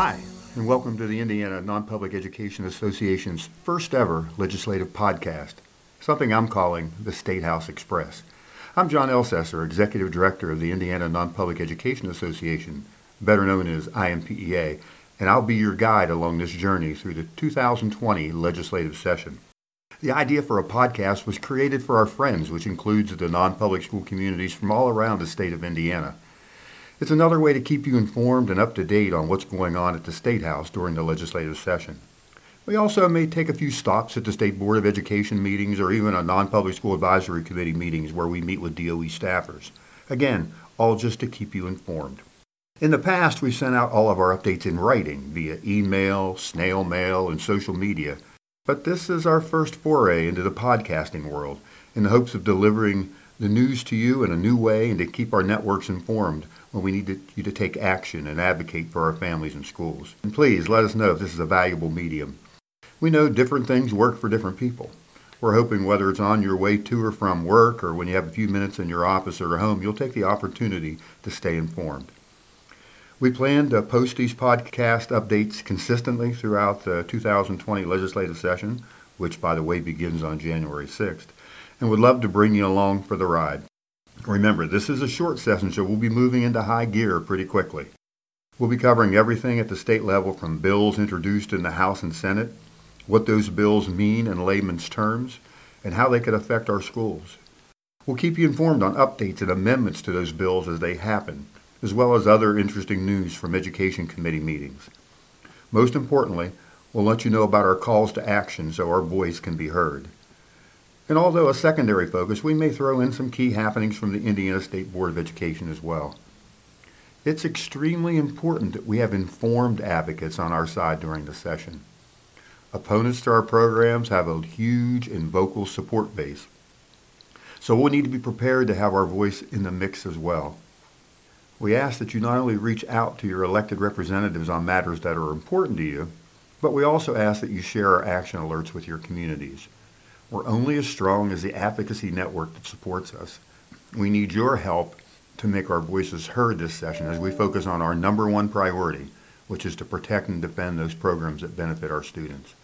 Hi, and welcome to the Indiana Non-Public Education Association's first ever legislative podcast, something I'm calling the State House Express. I'm John Elcesser, Executive Director of the Indiana Non-Public Education Association, better known as INPEA, and I'll be your guide along this journey through the 2020 legislative session. The idea for a podcast was created for our friends, which includes the non-public school communities from all around the state of Indiana. It's another way to keep you informed and up to date on what's going on at the State House during the legislative session. We also may take a few stops at the State Board of Education meetings or even a non-public school advisory committee meetings where we meet with DOE staffers. Again, all just to keep you informed. In the past, we sent out all of our updates in writing via email, snail mail, and social media. But this is our first foray into the podcasting world in the hopes of delivering the news to you in a new way and to keep our networks informed when we need to, you to take action and advocate for our families and schools. And please let us know if this is a valuable medium. We know different things work for different people. We're hoping whether it's on your way to or from work or when you have a few minutes in your office or home, you'll take the opportunity to stay informed. We plan to post these podcast updates consistently throughout the 2020 legislative session, which, by the way, begins on January 6th, and would love to bring you along for the ride. Remember, this is a short session, so we'll be moving into high gear pretty quickly. We'll be covering everything at the state level from bills introduced in the House and Senate, what those bills mean in layman's terms, and how they could affect our schools. We'll keep you informed on updates and amendments to those bills as they happen, as well as other interesting news from Education Committee meetings. Most importantly, we'll let you know about our calls to action so our voice can be heard. And although a secondary focus, we may throw in some key happenings from the Indiana State Board of Education as well. It's extremely important that we have informed advocates on our side during the session. Opponents to our programs have a huge and vocal support base. So we'll need to be prepared to have our voice in the mix as well. We ask that you not only reach out to your elected representatives on matters that are important to you, but we also ask that you share our action alerts with your communities. We're only as strong as the advocacy network that supports us. We need your help to make our voices heard this session as we focus on our number one priority, which is to protect and defend those programs that benefit our students.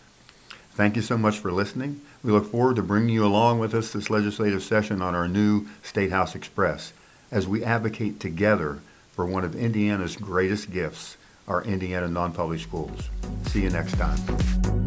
Thank you so much for listening. We look forward to bringing you along with us this legislative session on our new State House Express as we advocate together for one of Indiana's greatest gifts, our Indiana non-public schools. See you next time.